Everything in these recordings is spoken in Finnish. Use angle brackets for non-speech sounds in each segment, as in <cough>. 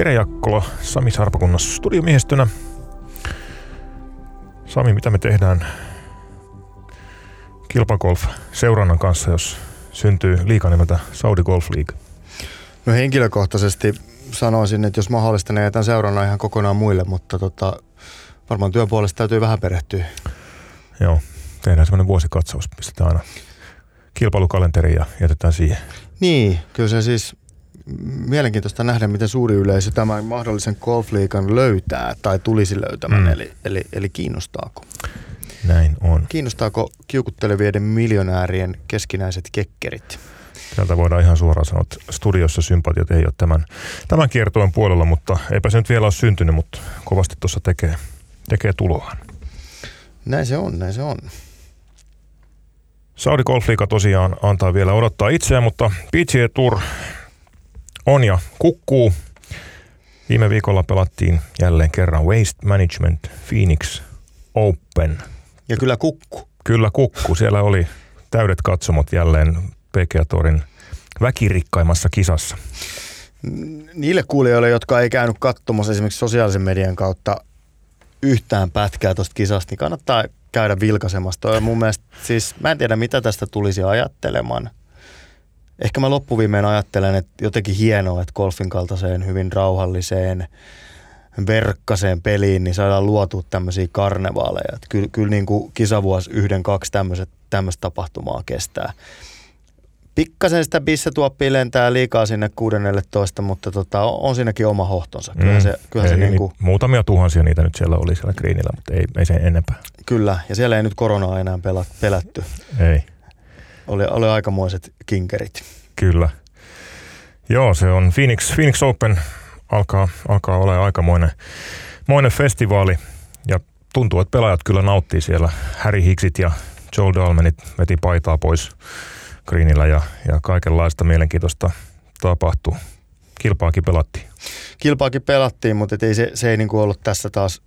Jere Jakkola, Sami Sarpakunnas studiomiehistönä. Sami, mitä me tehdään kilpagolf-seurannan kanssa, jos syntyy liikaa nimeltä Saudi Golf League? No henkilökohtaisesti sanoisin, että jos mahdollista, niin jätän seurannan ihan kokonaan muille, mutta tota, varmaan työn puolesta täytyy vähän perehtyä. Joo, tehdään semmoinen vuosikatsaus, pistetään aina kilpailukalenteri ja jätetään siihen. Niin, kyllä se siis mielenkiintoista nähdä, miten suuri yleisö tämän mahdollisen golfliikan löytää tai tulisi löytämään, mm. eli, eli, eli kiinnostaako? Näin on. Kiinnostaako kiukuttelevien miljonäärien keskinäiset kekkerit? Sieltä voidaan ihan suoraan sanoa, että studiossa sympatiat ei ole tämän, tämän kiertoen puolella, mutta eipä se nyt vielä ole syntynyt, mutta kovasti tuossa tekee, tekee tuloaan. Näin se on, näin se on. Saudi Golf tosiaan antaa vielä odottaa itseään, mutta PGA Tour on ja kukkuu. Viime viikolla pelattiin jälleen kerran Waste Management Phoenix Open. Ja kyllä kukku. Kyllä kukku. Siellä oli täydet katsomot jälleen PGA Tourin väkirikkaimmassa kisassa. Niille kuulijoille, jotka ei käynyt katsomassa esimerkiksi sosiaalisen median kautta yhtään pätkää tuosta kisasta, niin kannattaa käydä vilkaisemassa. Toi mun mielestä, siis mä en tiedä mitä tästä tulisi ajattelemaan. Ehkä mä loppuviimein ajattelen, että jotenkin hienoa, että golfin kaltaiseen hyvin rauhalliseen, verkkaseen peliin, niin saadaan luotua tämmöisiä karnevaaleja. Että kyllä, kyllä niin kuin kisavuosi yhden, kaksi tämmöistä tapahtumaa kestää. Pikkasen sitä bissetuoppia lentää liikaa sinne 16, mutta tota, on siinäkin oma hohtonsa. Kyllä mm. se, kyllä ei, se niin, niin kuin, Muutamia tuhansia niitä nyt siellä oli siellä greenillä, mutta ei, ei sen enempää. kyllä, ja siellä ei nyt koronaa enää pelätty. Ei, Oli, oli aikamoiset kinkerit. kyllä. Joo, se on Phoenix, Phoenix Open alkaa, alkaa olla aikamoinen moinen festivaali ja tuntuu, että pelaajat kyllä nauttii siellä. Harry Hicksit ja Joel Dalmanit veti paitaa pois greenillä ja, ja kaikenlaista mielenkiintoista tapahtui. Kilpaakin pelattiin. Kilpaakin pelattiin, mutta ei se, se ei niin kuin ollut tässä taas,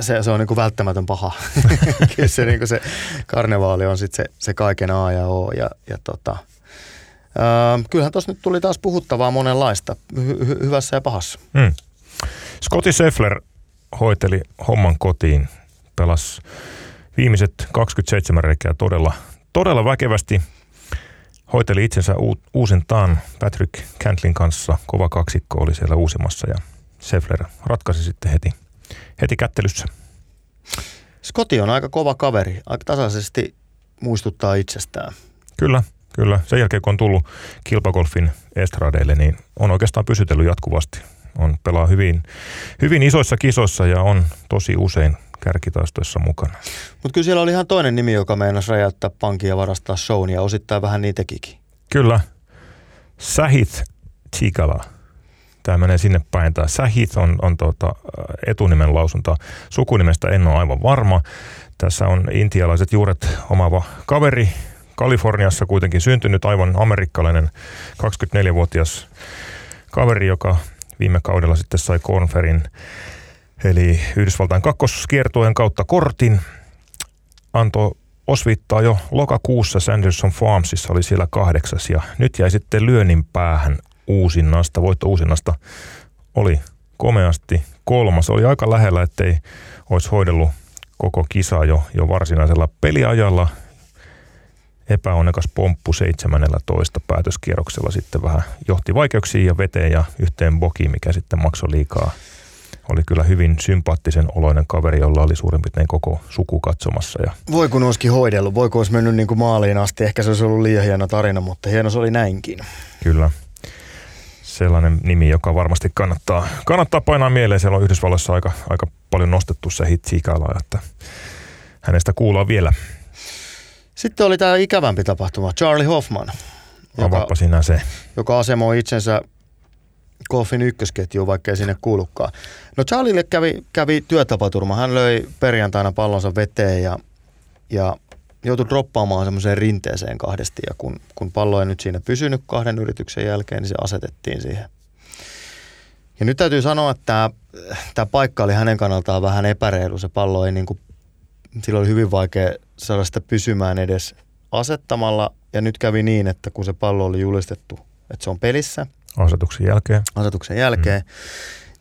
se, se on niin kuin välttämätön paha. <laughs> Kyllä se, niin kuin se karnevaali on sitten se, se kaiken A ja O. Ja, ja tota, ää, kyllähän tuossa nyt tuli taas puhuttavaa monenlaista, hy- hy- hyvässä ja pahassa. Mm. Scotty Scheffler hoiteli homman kotiin, pelasi viimeiset 27 reikää todella, todella väkevästi. Hoiteli itsensä u- uusintaan Patrick Cantlin kanssa. Kova kaksikko oli siellä uusimassa ja Scheffler ratkaisi sitten heti, heti kättelyssä. Scotty on aika kova kaveri, aika tasaisesti muistuttaa itsestään. Kyllä, kyllä. Sen jälkeen kun on tullut kilpagolfin estradeille, niin on oikeastaan pysytellyt jatkuvasti. On pelaa hyvin, hyvin isoissa kisoissa ja on tosi usein kärkitaistoissa mukana. Mutta kyllä siellä oli ihan toinen nimi, joka meinasi räjäyttää pankin ja varastaa shown ja osittain vähän niin tekikin. Kyllä. Sahith Chikala. Tämä menee sinne päin. Tämä Sahith on, on tuota, etunimen lausunta. Sukunimestä en ole aivan varma. Tässä on intialaiset juuret omaava kaveri. Kaliforniassa kuitenkin syntynyt aivan amerikkalainen 24-vuotias kaveri, joka viime kaudella sitten sai Conferin eli Yhdysvaltain kakkoskiertojen kautta kortin. Antoi osvittaa jo lokakuussa Sanderson Farmsissa, oli siellä kahdeksas ja nyt jäi sitten lyönnin päähän uusinnasta, voitto uusinnasta oli komeasti kolmas. Oli aika lähellä, ettei olisi hoidellut koko kisa jo, jo varsinaisella peliajalla. Epäonnekas pomppu 17 päätöskierroksella sitten vähän johti vaikeuksiin ja veteen ja yhteen bokiin, mikä sitten maksoi liikaa oli kyllä hyvin sympaattisen oloinen kaveri, jolla oli suurin piirtein koko suku katsomassa. Ja Voi kun olisikin hoidellut, voi kun olisi mennyt niin kuin maaliin asti. Ehkä se olisi ollut liian hieno tarina, mutta hieno se oli näinkin. kyllä sellainen nimi, joka varmasti kannattaa, kannattaa painaa mieleen. Siellä on Yhdysvalloissa aika, aika paljon nostettu se hitsikala, että hänestä kuullaan vielä. Sitten oli tämä ikävämpi tapahtuma, Charlie Hoffman, joka, Avaappa sinä se. joka asemoi itsensä golfin ykkösketjuun, vaikka ei sinne kuulukaan. No Charlieille kävi, kävi työtapaturma. Hän löi perjantaina pallonsa veteen ja, ja joutui droppaamaan semmoiseen rinteeseen kahdesti. Ja kun, kun pallo ei nyt siinä pysynyt kahden yrityksen jälkeen, niin se asetettiin siihen. Ja nyt täytyy sanoa, että tämä, tämä paikka oli hänen kannaltaan vähän epäreilu. Se pallo ei niin kuin, sillä oli hyvin vaikea saada sitä pysymään edes asettamalla. Ja nyt kävi niin, että kun se pallo oli julistettu, että se on pelissä – Asetuksen jälkeen. asetuksen jälkeen, mm.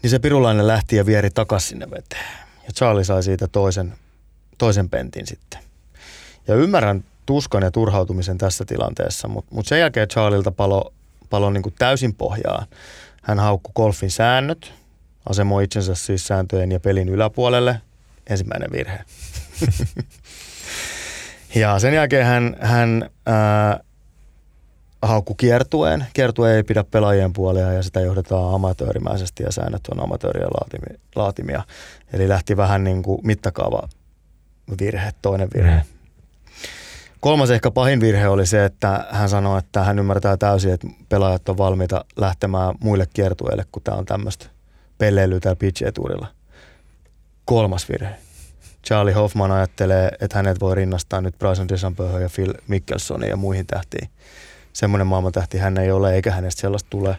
niin se pirulainen lähti ja vieri takaisin sinne veteen. Ja Charlie sai siitä toisen, toisen pentin sitten. Ja ymmärrän tuskan ja turhautumisen tässä tilanteessa, mutta mut sen jälkeen Charlilta palo, palo niin kuin täysin pohjaa. Hän haukkui golfin säännöt, asemoi itsensä siis sääntöjen ja pelin yläpuolelle. Ensimmäinen virhe. <laughs> ja sen jälkeen hän, hän ää, haukku kiertueen. Kiertue ei pidä pelaajien puolia ja sitä johdetaan amatöörimäisesti ja säännöt on amatöörien laatimia. Eli lähti vähän niin kuin mittakaava virhe, toinen virhe. Mm. Kolmas ehkä pahin virhe oli se, että hän sanoi, että hän ymmärtää täysin, että pelaajat on valmiita lähtemään muille kiertueille, kun tämä on tämmöistä pelleilyä täällä PGA-tuurilla. Kolmas virhe. Charlie Hoffman ajattelee, että hänet voi rinnastaa nyt Bryson DeChambeau'hun ja Phil Mickelsoniin ja muihin tähtiin. Semmoinen maailmantähti hän ei ole, eikä hänestä sellaista tule.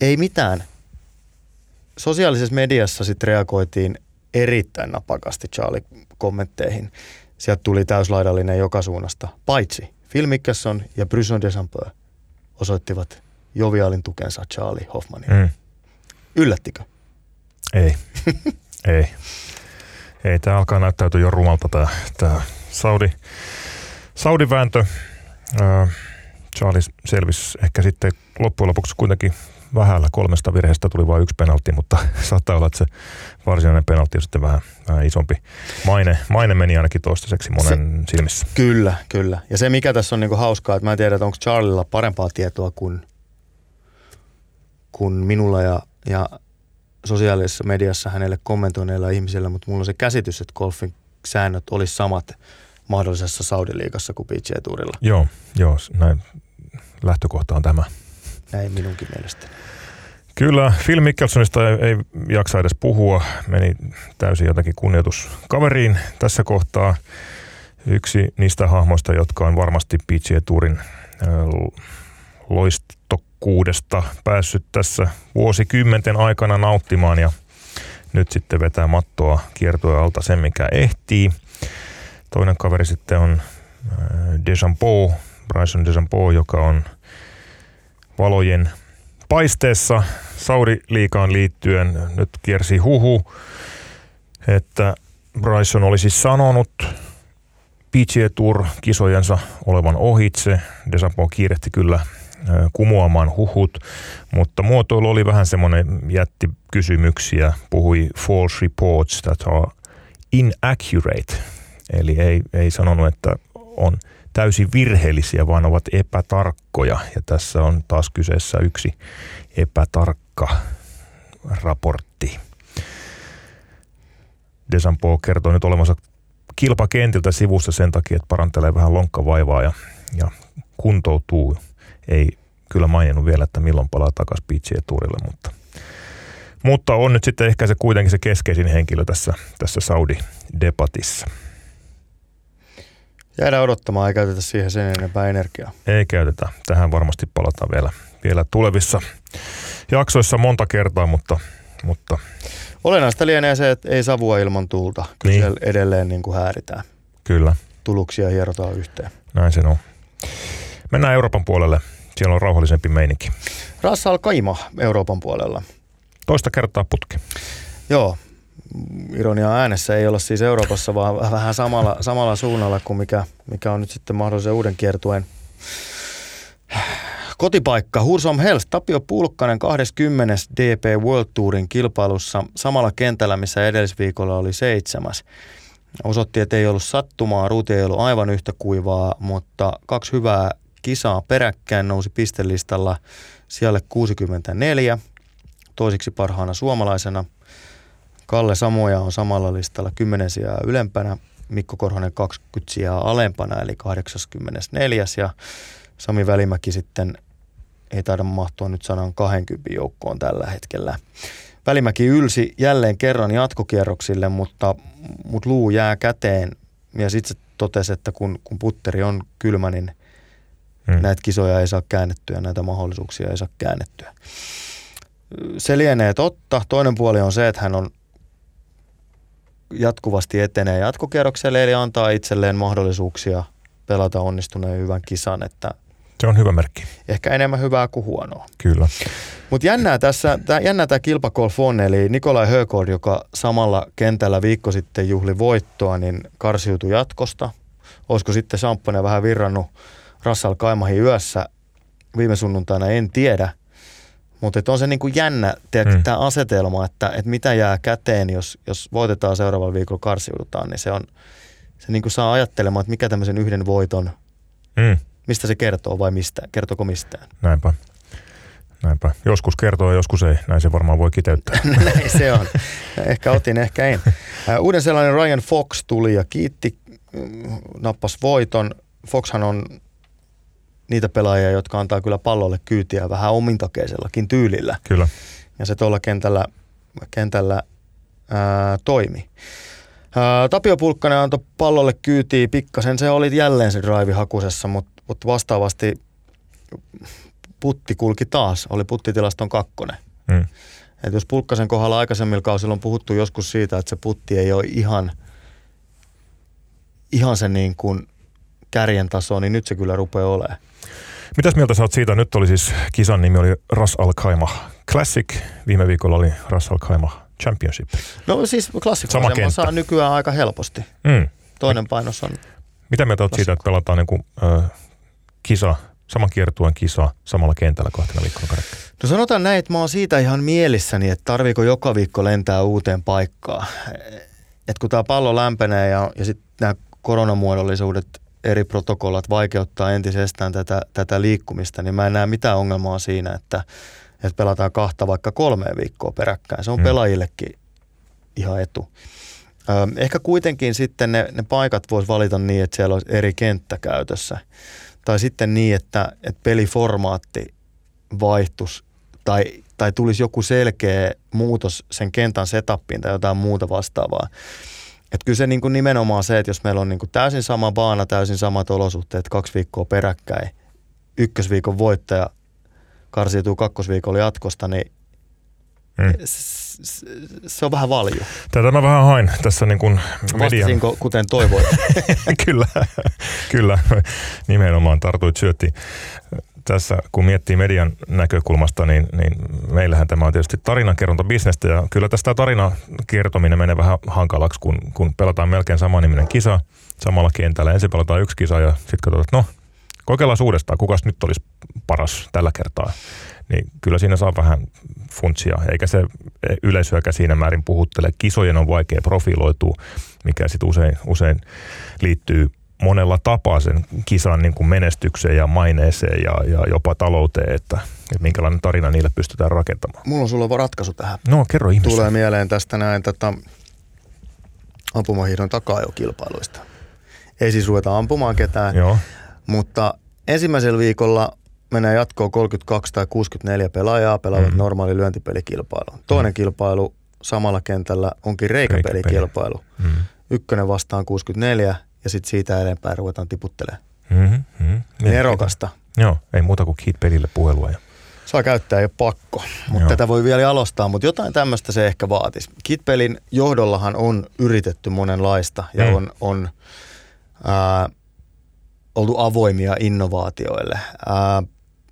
Ei mitään. Sosiaalisessa mediassa sitten reagoitiin erittäin napakasti Charlie-kommentteihin. Sieltä tuli täyslaidallinen joka suunnasta, paitsi Phil Mickelson ja Bryson DeChambeau osoittivat joviaalin tukensa Charlie Hoffmanin. Mm. Yllättikö? Ei, <laughs> ei. Ei, tämä alkaa näyttäytyä jo rumalta tämä, tämä Saudi, Saudi-vääntö. Charlie selvisi ehkä sitten loppujen lopuksi kuitenkin vähällä kolmesta virheestä tuli vain yksi penaltti, mutta <laughs> saattaa olla, että se varsinainen penaltti on sitten vähän, vähän isompi. Maine, maine meni ainakin toistaiseksi monen se, silmissä. Kyllä, kyllä. Ja se mikä tässä on niinku hauskaa, että mä en tiedä, että onko Charlilla parempaa tietoa kuin, kuin minulla ja, ja sosiaalisessa mediassa hänelle kommentoineilla ihmisillä, mutta mulla on se käsitys, että golfin säännöt olisi samat mahdollisessa Saudi-liigassa kuin PGA Tourilla. Joo, joo, näin lähtökohta on tämä. Näin minunkin mielestäni. Kyllä, Phil Mickelsonista ei, ei jaksa edes puhua. Meni täysin jotakin kunnioitus kaveriin tässä kohtaa. Yksi niistä hahmoista, jotka on varmasti PGA Tourin loistokkuudesta päässyt tässä vuosikymmenten aikana nauttimaan ja nyt sitten vetää mattoa kiertoa alta sen, mikä ehtii. Toinen kaveri sitten on Deschambeau, Bryson Deschambeau, joka on valojen paisteessa Saudi-liikaan liittyen. Nyt kiersi huhu, että Bryson olisi sanonut PGA Tour-kisojensa olevan ohitse. Desampo kiirehti kyllä kumoamaan huhut, mutta muotoilu oli vähän semmoinen jätti kysymyksiä, puhui false reports that are inaccurate, eli ei, ei sanonut, että on täysin virheellisiä, vaan ovat epätarkkoja. Ja tässä on taas kyseessä yksi epätarkka raportti. Desampo kertoo nyt olevansa kilpakentiltä sivussa sen takia, että parantelee vähän lonkkavaivaa ja, ja kuntoutuu. Ei kyllä maininnut vielä, että milloin palaa takaisin PGA Tourille, mutta, mutta on nyt sitten ehkä se kuitenkin se keskeisin henkilö tässä, tässä Saudi-debatissa. Jäädään odottamaan, ei käytetä siihen sen enempää energiaa. Ei käytetä. Tähän varmasti palataan vielä, vielä tulevissa jaksoissa monta kertaa, mutta, mutta Olennaista lienee se, että ei savua ilman tulta. Kyllä niin. edelleen niin kuin hääritään. Kyllä. Tuluksia hierotaan yhteen. Näin se on. Mennään Euroopan puolelle. Siellä on rauhallisempi meininki. Rassal Kaima Euroopan puolella. Toista kertaa putki. Joo, ironia äänessä ei olla siis Euroopassa, vaan vähän samalla, <laughs> samalla suunnalla kuin mikä, mikä on nyt sitten mahdollisen uuden kiertuen kotipaikka. Hursom Health, Tapio Pulkkanen 20. DP World Tourin kilpailussa samalla kentällä, missä edellisviikolla oli seitsemäs. Osoitti, että ei ollut sattumaa, ruuti ei ollut aivan yhtä kuivaa, mutta kaksi hyvää kisaa peräkkäin nousi pistelistalla siellä 64, toisiksi parhaana suomalaisena – Kalle Samoja on samalla listalla 10 sijaa ylempänä, Mikko Korhonen 20 sijaa alempana eli 84. ja Sami Välimäki sitten ei taida mahtua nyt sanan 20 joukkoon tällä hetkellä. Välimäki ylsi jälleen kerran jatkokierroksille, mutta, mutta luu jää käteen ja sitten se totesi, että kun, kun putteri on kylmä, niin hmm. näitä kisoja ei saa käännettyä, näitä mahdollisuuksia ei saa käännettyä. Se lienee totta. Toinen puoli on se, että hän on jatkuvasti etenee jatkokierrokselle, eli antaa itselleen mahdollisuuksia pelata onnistuneen hyvän kisan. Että Se on hyvä merkki. Ehkä enemmän hyvää kuin huonoa. Kyllä. Mutta jännää tässä, tää, jännää tämä kilpagolf on, eli Nikolai Högård, joka samalla kentällä viikko sitten juhli voittoa, niin karsiutui jatkosta. Olisiko sitten Samppanen vähän virrannut Rassal Kaimahin yössä viime sunnuntaina, en tiedä. Mutta on se niinku jännä mm. tämä asetelma, että, että mitä jää käteen, jos, jos voitetaan seuraavalla viikolla karsiudutaan, niin se on, se niinku saa ajattelemaan, että mikä tämmöisen yhden voiton, mm. mistä se kertoo vai mistä, kertoko mistään. Näinpä. Näinpä. Joskus kertoo ja joskus ei. Näin se varmaan voi kiteyttää. <laughs> Näin se on. Ehkä otin, ehkä en. Uuden sellainen Ryan Fox tuli ja kiitti, mm, nappas voiton. Foxhan on niitä pelaajia, jotka antaa kyllä pallolle kyytiä vähän omintakeisellakin tyylillä. Kyllä. Ja se tuolla kentällä, kentällä ää, toimi. Ää, Tapio Pulkkanen antoi pallolle kyytiä pikkasen. Se oli jälleen se drive hakusessa, mutta mut vastaavasti putti kulki taas. Oli puttitilaston kakkonen. Mm. Et jos Pulkkasen kohdalla aikaisemmilla kausilla on puhuttu joskus siitä, että se putti ei ole ihan, ihan se niin kuin kärjen taso, niin nyt se kyllä rupeaa olemaan. Mitäs mieltä sä oot siitä? Nyt oli siis kisan nimi oli Ras Al Khaimah Classic. Viime viikolla oli Ras Al Khaimah Championship. No siis klassikkoaseman saa nykyään aika helposti. Mm. Toinen painos on... Mitä mieltä oot siitä, että pelataan niin kuin, äh, kisa, saman kiertueen kisa samalla kentällä kahtena viikkoa peräkkäin? No sanotaan näin, että mä oon siitä ihan mielissäni, että tarviiko joka viikko lentää uuteen paikkaan. Et kun tämä pallo lämpenee ja, ja sitten nämä koronamuodollisuudet eri protokollat vaikeuttaa entisestään tätä, tätä liikkumista, niin mä en näe mitään ongelmaa siinä, että, että pelataan kahta vaikka kolme viikkoa peräkkäin. Se on mm. pelaajillekin ihan etu. Ehkä kuitenkin sitten ne, ne paikat voisi valita niin, että siellä olisi eri kenttä käytössä. Tai sitten niin, että, että peliformaatti vaihtus tai, tai tulisi joku selkeä muutos sen kentän setappiin tai jotain muuta vastaavaa. Että kyllä se niin kuin nimenomaan se, että jos meillä on niin kuin täysin sama baana, täysin samat olosuhteet kaksi viikkoa peräkkäin, ykkösviikon voittaja karsiutuu kakkosviikolla jatkosta, niin hmm. se, se on vähän valju. Tätä mä vähän hain tässä niin kuin median. kuten toivoit? <laughs> kyllä, kyllä. Nimenomaan tartuit syötti tässä kun miettii median näkökulmasta, niin, niin meillähän tämä on tietysti tarinankerrontabisnestä ja kyllä tästä tarinan kertominen menee vähän hankalaksi, kun, kun pelataan melkein samaniminen kisa samalla kentällä. Ensin pelataan yksi kisa ja sitten katsotaan, että no, kokeillaan uudestaan, kukas nyt olisi paras tällä kertaa. Niin kyllä siinä saa vähän funtsia, eikä se yleisöäkään siinä määrin puhuttele. Kisojen on vaikea profiloitua, mikä sitten usein, usein liittyy monella tapaa sen kisan niin kuin menestykseen ja maineeseen ja, ja jopa talouteen, että, että minkälainen tarina niille pystytään rakentamaan. Mulla on sulla ratkaisu tähän. No, kerro ihmeessä. Tulee mieleen tästä näin tätä ampumahiidon takaa-kilpailuista. Ei siis ruveta ampumaan ketään, Joo. mutta ensimmäisellä viikolla menee jatkoon 32 tai 64 pelaajaa pelaavat mm-hmm. normaali lyöntipelikilpailu. Toinen mm-hmm. kilpailu samalla kentällä onkin reikäpelikilpailu. Mm-hmm. Ykkönen vastaan 64 ja sitten siitä eteenpäin ruvetaan tiputtelemaan. Mm-hmm, mm-hmm. Nerokasta. Joo, ei muuta kuin kiit pelille puhelua. Ja... Saa käyttää, jo pakko, mutta tätä voi vielä alostaa, mutta jotain tämmöistä se ehkä vaatisi. Kitpelin johdollahan on yritetty monenlaista ja mm. on, on ää, oltu avoimia innovaatioille, ää,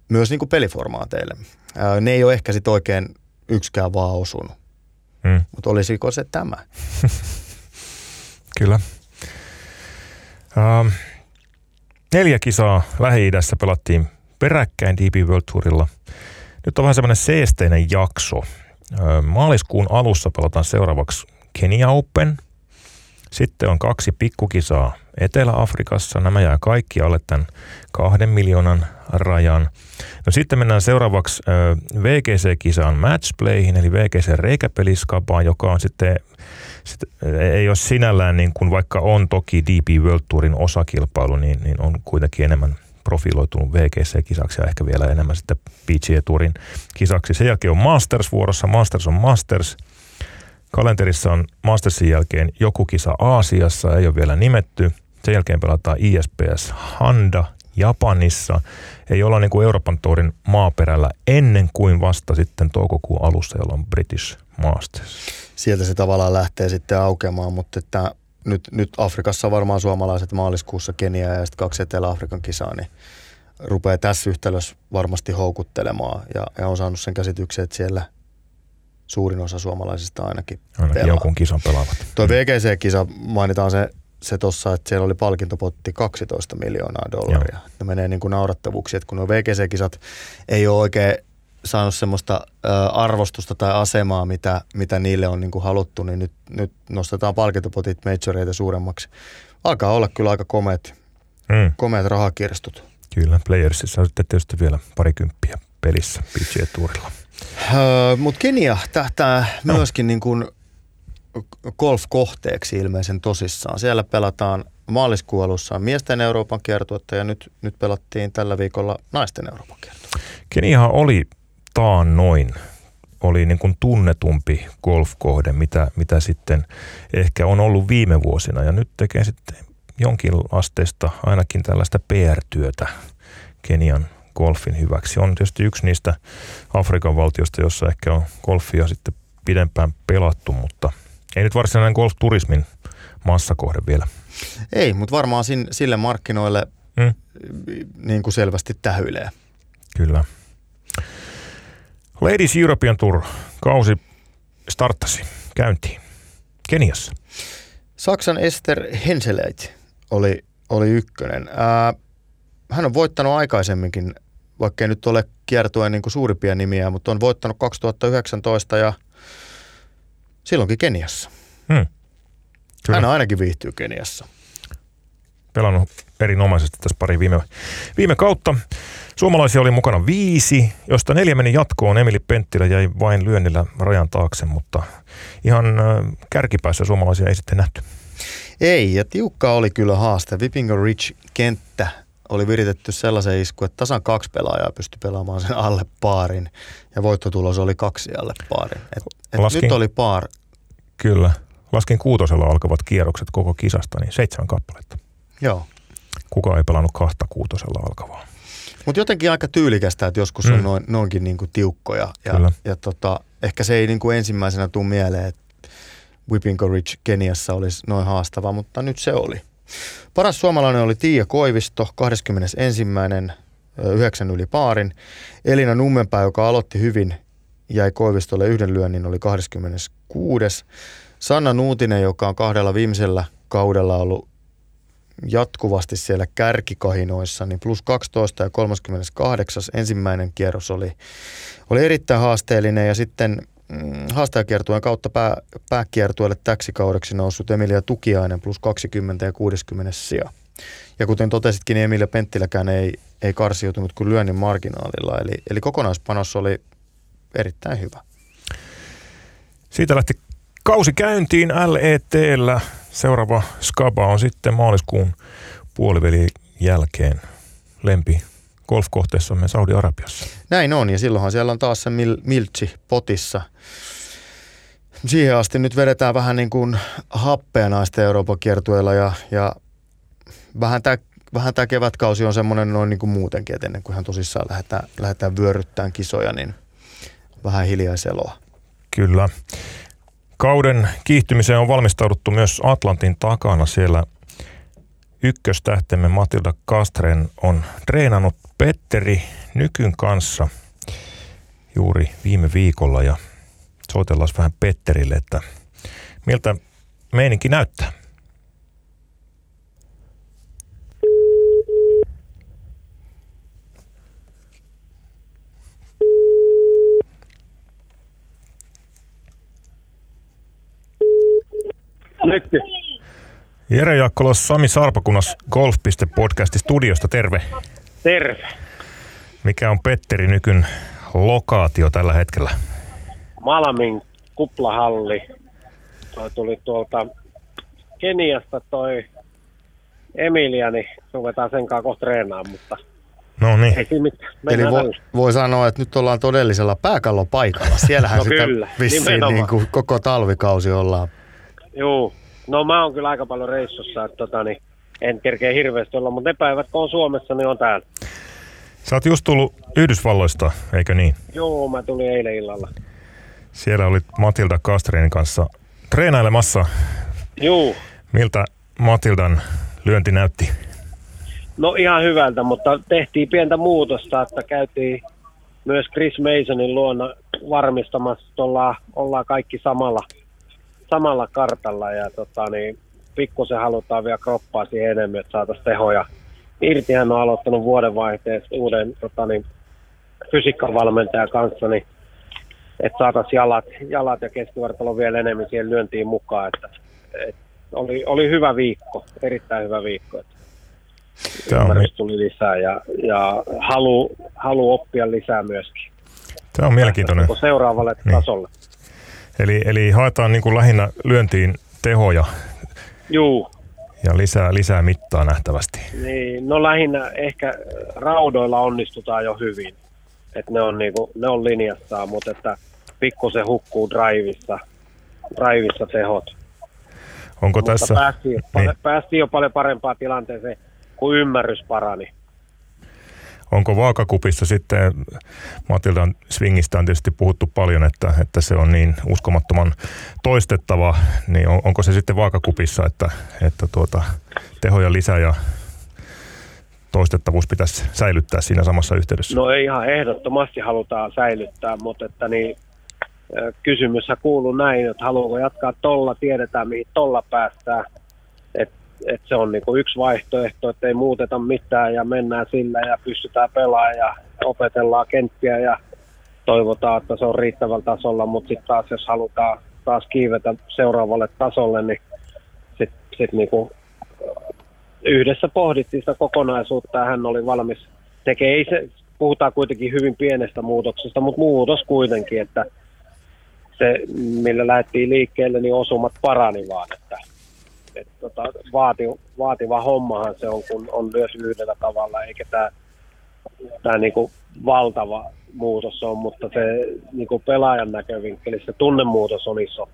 myös niin kuin peliformaateille. Ää, ne ei ole ehkä sitten oikein yksikään vaan osunut, mm. mutta olisiko se tämä? <laughs> Kyllä. Uh, neljä kisaa Lähi-idässä pelattiin peräkkäin DP World Tourilla. Nyt on vähän semmoinen seesteinen jakso. Uh, maaliskuun alussa pelataan seuraavaksi Kenia Open. Sitten on kaksi pikkukisaa Etelä-Afrikassa. Nämä jää kaikki alle tämän kahden miljoonan rajan. No sitten mennään seuraavaksi uh, VGC-kisaan matchplayhin, eli VGC-reikäpeliskapaan, joka on sitten sit ei ole sinällään niin kuin vaikka on toki DP World Tourin osakilpailu, niin, niin on kuitenkin enemmän profiloitunut VGC-kisaksi ja ehkä vielä enemmän sitten PGA Tourin kisaksi. Sen jälkeen on Masters vuorossa. Masters on Masters. Kalenterissa on Mastersin jälkeen joku kisa Aasiassa, ei ole vielä nimetty. Sen jälkeen pelataan ISPS Handa Japanissa. Ei olla niin kuin Euroopan tourin maaperällä ennen kuin vasta sitten toukokuun alussa, jolloin British Masters sieltä se tavallaan lähtee sitten aukeamaan, mutta että nyt, nyt Afrikassa varmaan suomalaiset maaliskuussa Kenia ja sitten kaksi Etelä-Afrikan kisaa, niin rupeaa tässä yhtälössä varmasti houkuttelemaan ja, ja on saanut sen käsityksen, että siellä suurin osa suomalaisista ainakin, ainakin pelaa. jonkun kisan pelaavat. Tuo VGC-kisa mainitaan se, se tossa, että siellä oli palkintopotti 12 miljoonaa dollaria. Joo. Ne menee niin kuin naurattavuuksi, että kun nuo VGC-kisat ei ole oikein saanut semmoista ä, arvostusta tai asemaa, mitä, mitä niille on niin kuin haluttu, niin nyt, nyt nostetaan palkintopotit majoreita suuremmaksi. Alkaa olla kyllä aika komeet, mm. komeet rahakirstut. Kyllä, Playersissa on sitten tietysti vielä parikymppiä pelissä PGA Tourilla. Öö, Mutta Kenia tähtää no. myöskin niin kuin golf-kohteeksi ilmeisen tosissaan. Siellä pelataan maaliskuun alussa miesten Euroopan kiertuetta ja nyt, nyt pelattiin tällä viikolla naisten Euroopan kiertuetta. Keniahan oli noin oli niin kuin tunnetumpi golfkohde, mitä, mitä sitten ehkä on ollut viime vuosina. Ja nyt tekee sitten jonkin asteesta ainakin tällaista PR-työtä Kenian golfin hyväksi. On tietysti yksi niistä Afrikan valtioista, jossa ehkä on golfia sitten pidempään pelattu, mutta ei nyt varsinainen golf-turismin massakohde vielä. Ei, mutta varmaan sille markkinoille mm. niin kuin selvästi tähyilee. Kyllä. Ladies European Tour kausi starttasi käyntiin Keniassa. Saksan Ester Henseleit oli, oli ykkönen. Ää, hän on voittanut aikaisemminkin, vaikka ei nyt ole kiertuen niin kuin suurimpia nimiä, mutta on voittanut 2019 ja silloinkin Keniassa. Hmm. Kyllä. Hän ainakin viihtyy Keniassa. Pelannut erinomaisesti tässä pari viime, viime kautta. Suomalaisia oli mukana viisi, josta neljä meni jatkoon. Emili Penttilä jäi vain lyönnillä rajan taakse, mutta ihan kärkipäässä suomalaisia ei sitten nähty. Ei, ja tiukka oli kyllä haaste. Vipingo Rich kenttä oli viritetty sellaisen isku, että tasan kaksi pelaajaa pystyi pelaamaan sen alle paarin, ja voittotulos oli kaksi alle paarin. Et, et Laskin, nyt oli paar. Kyllä. Laskin kuutosella alkavat kierrokset koko kisasta, niin seitsemän kappaletta. Joo. Kuka ei pelannut kahta kuutosella alkavaa. Mutta jotenkin aika tyylikästä, että joskus mm. on noin, noinkin niinku tiukkoja. Ja, Kyllä. ja tota, ehkä se ei niinku ensimmäisenä tule mieleen, että Whipping Ridge Keniassa olisi noin haastava, mutta nyt se oli. Paras suomalainen oli Tiia Koivisto, 21. yhdeksän yli paarin. Elina Nummenpää, joka aloitti hyvin, jäi Koivistolle yhden lyönnin, oli 26. Sanna Nuutinen, joka on kahdella viimeisellä kaudella ollut jatkuvasti siellä kärkikahinoissa, niin plus 12 ja 38. ensimmäinen kierros oli, oli erittäin haasteellinen ja sitten mm, haastajakiertueen kautta pää, pääkiertueelle täksi kaudeksi noussut Emilia Tukiainen plus 20 ja 60 sija. Ja kuten totesitkin, niin Emilia Penttiläkään ei, ei karsiutunut kuin lyönnin marginaalilla, eli, eli kokonaispanos oli erittäin hyvä. Siitä lähti kausi käyntiin LETllä. Seuraava skaba on sitten maaliskuun puolivälin jälkeen lempi golfkohteessamme Saudi-Arabiassa. Näin on, ja silloinhan siellä on taas se mil- Milchi potissa. Siihen asti nyt vedetään vähän niin kuin happea naisten Euroopan kiertueella ja, ja vähän tämä vähän tämä kevätkausi on semmoinen noin niin kuin muutenkin, että ennen kuin ihan tosissaan lähdetään, lähdetään vyöryttämään kisoja, niin vähän hiljaiseloa. Kyllä. Kauden kiihtymiseen on valmistauduttu myös Atlantin takana. Siellä ykköstähtemme Matilda Kastren on treenannut Petteri Nykyn kanssa juuri viime viikolla ja soitellaan vähän Petterille, että miltä meininki näyttää. Nykky. Jere Jaakkola, Sami Sarpakunas Golf.podcasti studiosta, terve. Terve. Mikä on Petteri Nykyn lokaatio tällä hetkellä? Malamin kuplahalli. Toi tuli tuolta Keniasta toi Emilia, niin ruvetaan sen kanssa kohta treenaamaan, mutta No niin. Ei siinä mitään. Eli vo, voi sanoa, että nyt ollaan todellisella pääkallon paikalla. <laughs> Siellähän no sitä kyllä, vissiin niin kuin koko talvikausi ollaan Joo, no mä oon kyllä aika paljon reissussa, että tota, niin en kerkeä hirveästi olla, mutta ne päivät kun on Suomessa, niin on täällä. Sä oot just tullut Yhdysvalloista, eikö niin? Joo, mä tulin eilen illalla. Siellä olit Matilda Kastreinin kanssa treenailemassa. Joo. Miltä Matildan lyönti näytti? No ihan hyvältä, mutta tehtiin pientä muutosta, että käytiin myös Chris Masonin luona varmistamassa, että ollaan, ollaan kaikki samalla, samalla kartalla ja tota, niin, pikkusen halutaan vielä kroppaa siihen enemmän, että saataisiin tehoja irti. Hän on aloittanut vuodenvaihteessa uuden tota, niin, fysiikkavalmentajan kanssa, niin että saataisiin jalat, jalat ja keskivartalo vielä enemmän siihen lyöntiin mukaan. Että, et, oli, oli hyvä viikko, erittäin hyvä viikko. Että ymmärrys tuli lisää ja, ja halu, halu oppia lisää myöskin. Tämä on mielenkiintoinen. Seuraavalle niin. tasolle. Eli, eli haetaan niin kuin lähinnä lyöntiin tehoja. Juu. Ja lisää, lisää mittaa nähtävästi. Niin, no lähinnä ehkä raudoilla onnistutaan jo hyvin. Että ne on, niinku, ne on linjassaan, mutta että pikkusen hukkuu drivissa, drivissa tehot. Onko mutta tässä... Päästiin, niin. päästiin jo paljon parempaan tilanteeseen, kun ymmärrys parani onko vaakakupissa sitten, Matildan swingistä on tietysti puhuttu paljon, että, että se on niin uskomattoman toistettava, niin on, onko se sitten vaakakupissa, että, että tuota, tehoja lisää ja toistettavuus pitäisi säilyttää siinä samassa yhteydessä? No ei ihan ehdottomasti halutaan säilyttää, mutta että niin, kysymys kuuluu näin, että haluaako jatkaa tolla, tiedetään mihin tolla päästään – että se on niinku yksi vaihtoehto, että ei muuteta mitään ja mennään sillä ja pystytään pelaamaan ja opetellaan kenttiä ja toivotaan, että se on riittävällä tasolla, mutta sitten taas jos halutaan taas kiivetä seuraavalle tasolle, niin sitten sit niinku yhdessä pohdittiin sitä kokonaisuutta ja hän oli valmis tekemään. Ei se, puhutaan kuitenkin hyvin pienestä muutoksesta, mutta muutos kuitenkin, että se, millä lähdettiin liikkeelle, niin osumat parani vaan, että et tota, vaati, vaativa hommahan se on, kun on myös yhdellä tavalla, eikä tämä tää niinku valtava muutos on, mutta se niinku pelaajan näkövinkkelissä tunnemuutos on iso.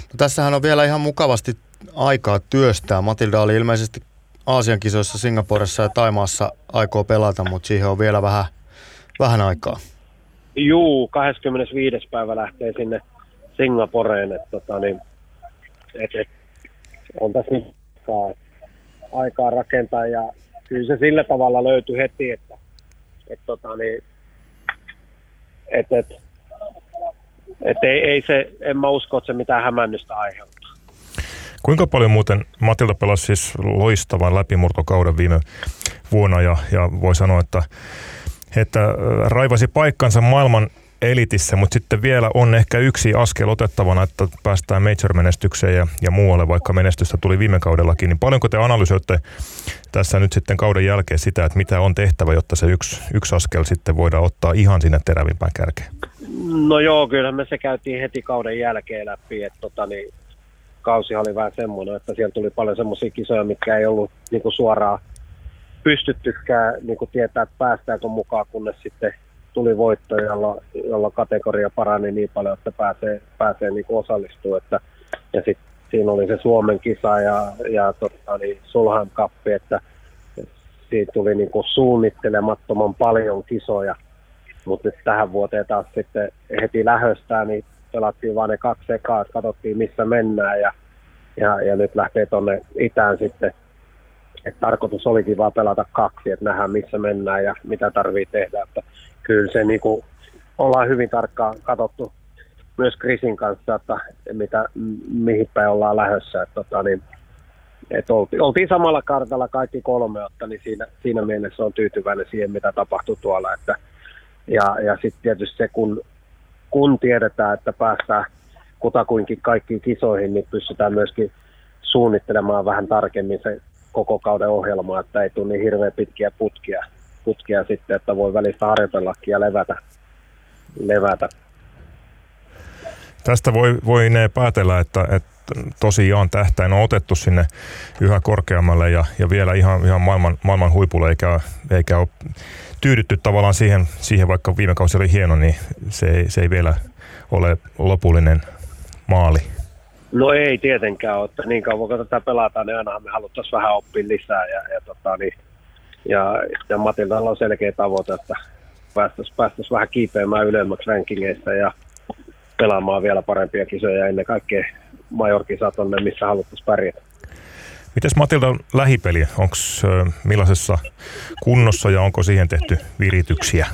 No, tässähän on vielä ihan mukavasti aikaa työstää. Matilda oli ilmeisesti Aasian kisoissa Singaporessa ja Taimaassa aikoo pelata, mutta siihen on vielä vähän, vähän aikaa. Juu, 25. päivä lähtee sinne Singaporeen. että tota, niin, et, et, on tässä nyt aikaa, aikaa rakentaa ja kyllä se sillä tavalla löytyi heti, että et, tota, niin, et, et, et ei, ei se, en mä usko, että se mitään hämännystä aiheuttaa. Kuinka paljon muuten Matilda pelasi siis loistavan läpimurtokauden viime vuonna ja, ja voi sanoa, että, että raivasi paikkansa maailman elitissä, mutta sitten vielä on ehkä yksi askel otettavana, että päästään major-menestykseen ja, ja muualle, vaikka menestystä tuli viime kaudellakin. Niin paljonko te analysoitte tässä nyt sitten kauden jälkeen sitä, että mitä on tehtävä, jotta se yksi, yksi askel sitten voidaan ottaa ihan sinne terävimpään kärkeen? No joo, kyllä me se käytiin heti kauden jälkeen läpi, että tota, niin, kausi oli vähän semmoinen, että siellä tuli paljon semmoisia kisoja, mitkä ei ollut niin kuin suoraan pystyttykään niin kuin tietää, että päästäänkö mukaan, kunnes sitten tuli voitto, jolla, jolla kategoria parani niin paljon, että pääsee, pääsee niin osallistumaan. Että, ja sitten siinä oli se Suomen kisa ja, ja tota, niin Sulhan kappi, että siitä tuli niin kuin suunnittelemattoman paljon kisoja. Mutta nyt tähän vuoteen taas sitten heti lähöstään, niin pelattiin vain ne kaksi ekaa, että katsottiin missä mennään ja, ja, ja nyt lähtee tuonne itään sitten et tarkoitus olikin vaan pelata kaksi, että nähdään missä mennään ja mitä tarvii tehdä. Että kyllä se niin kuin, ollaan hyvin tarkkaan katsottu myös Krisin kanssa, että mitä, mihin päin ollaan lähdössä. Että, tota, niin, että oltiin, oltiin, samalla kartalla kaikki kolme, että niin siinä, siinä mielessä on tyytyväinen siihen, mitä tapahtui tuolla. Että, ja ja sitten tietysti se, kun, kun tiedetään, että päästään kutakuinkin kaikkiin kisoihin, niin pystytään myöskin suunnittelemaan vähän tarkemmin se koko kauden ohjelma, että ei tule niin hirveän pitkiä putkia, putkia sitten, että voi välistä harjoitellakin ja levätä. levätä. Tästä voi, voi ne päätellä, että, että tosiaan tähtäin on otettu sinne yhä korkeammalle ja, ja vielä ihan, ihan maailman, maailman huipulle, eikä, eikä ole tyydytty tavallaan siihen, siihen, vaikka viime kausi oli hieno, niin se ei, se ei vielä ole lopullinen maali. No ei tietenkään ole, että niin kauan kun tätä pelataan, niin aina me haluttaisiin vähän oppia lisää ja, ja, tota, niin, ja, ja Matildalla on selkeä tavoite, että päästäisiin päästäisi vähän kiipeämään ylemmäksi rankingeissa ja pelaamaan vielä parempia kisoja ja ennen kaikkea majorkisat on ne, missä haluttaisiin pärjätä. Mites Matilda lähipeli, onko millaisessa kunnossa ja onko siihen tehty virityksiä?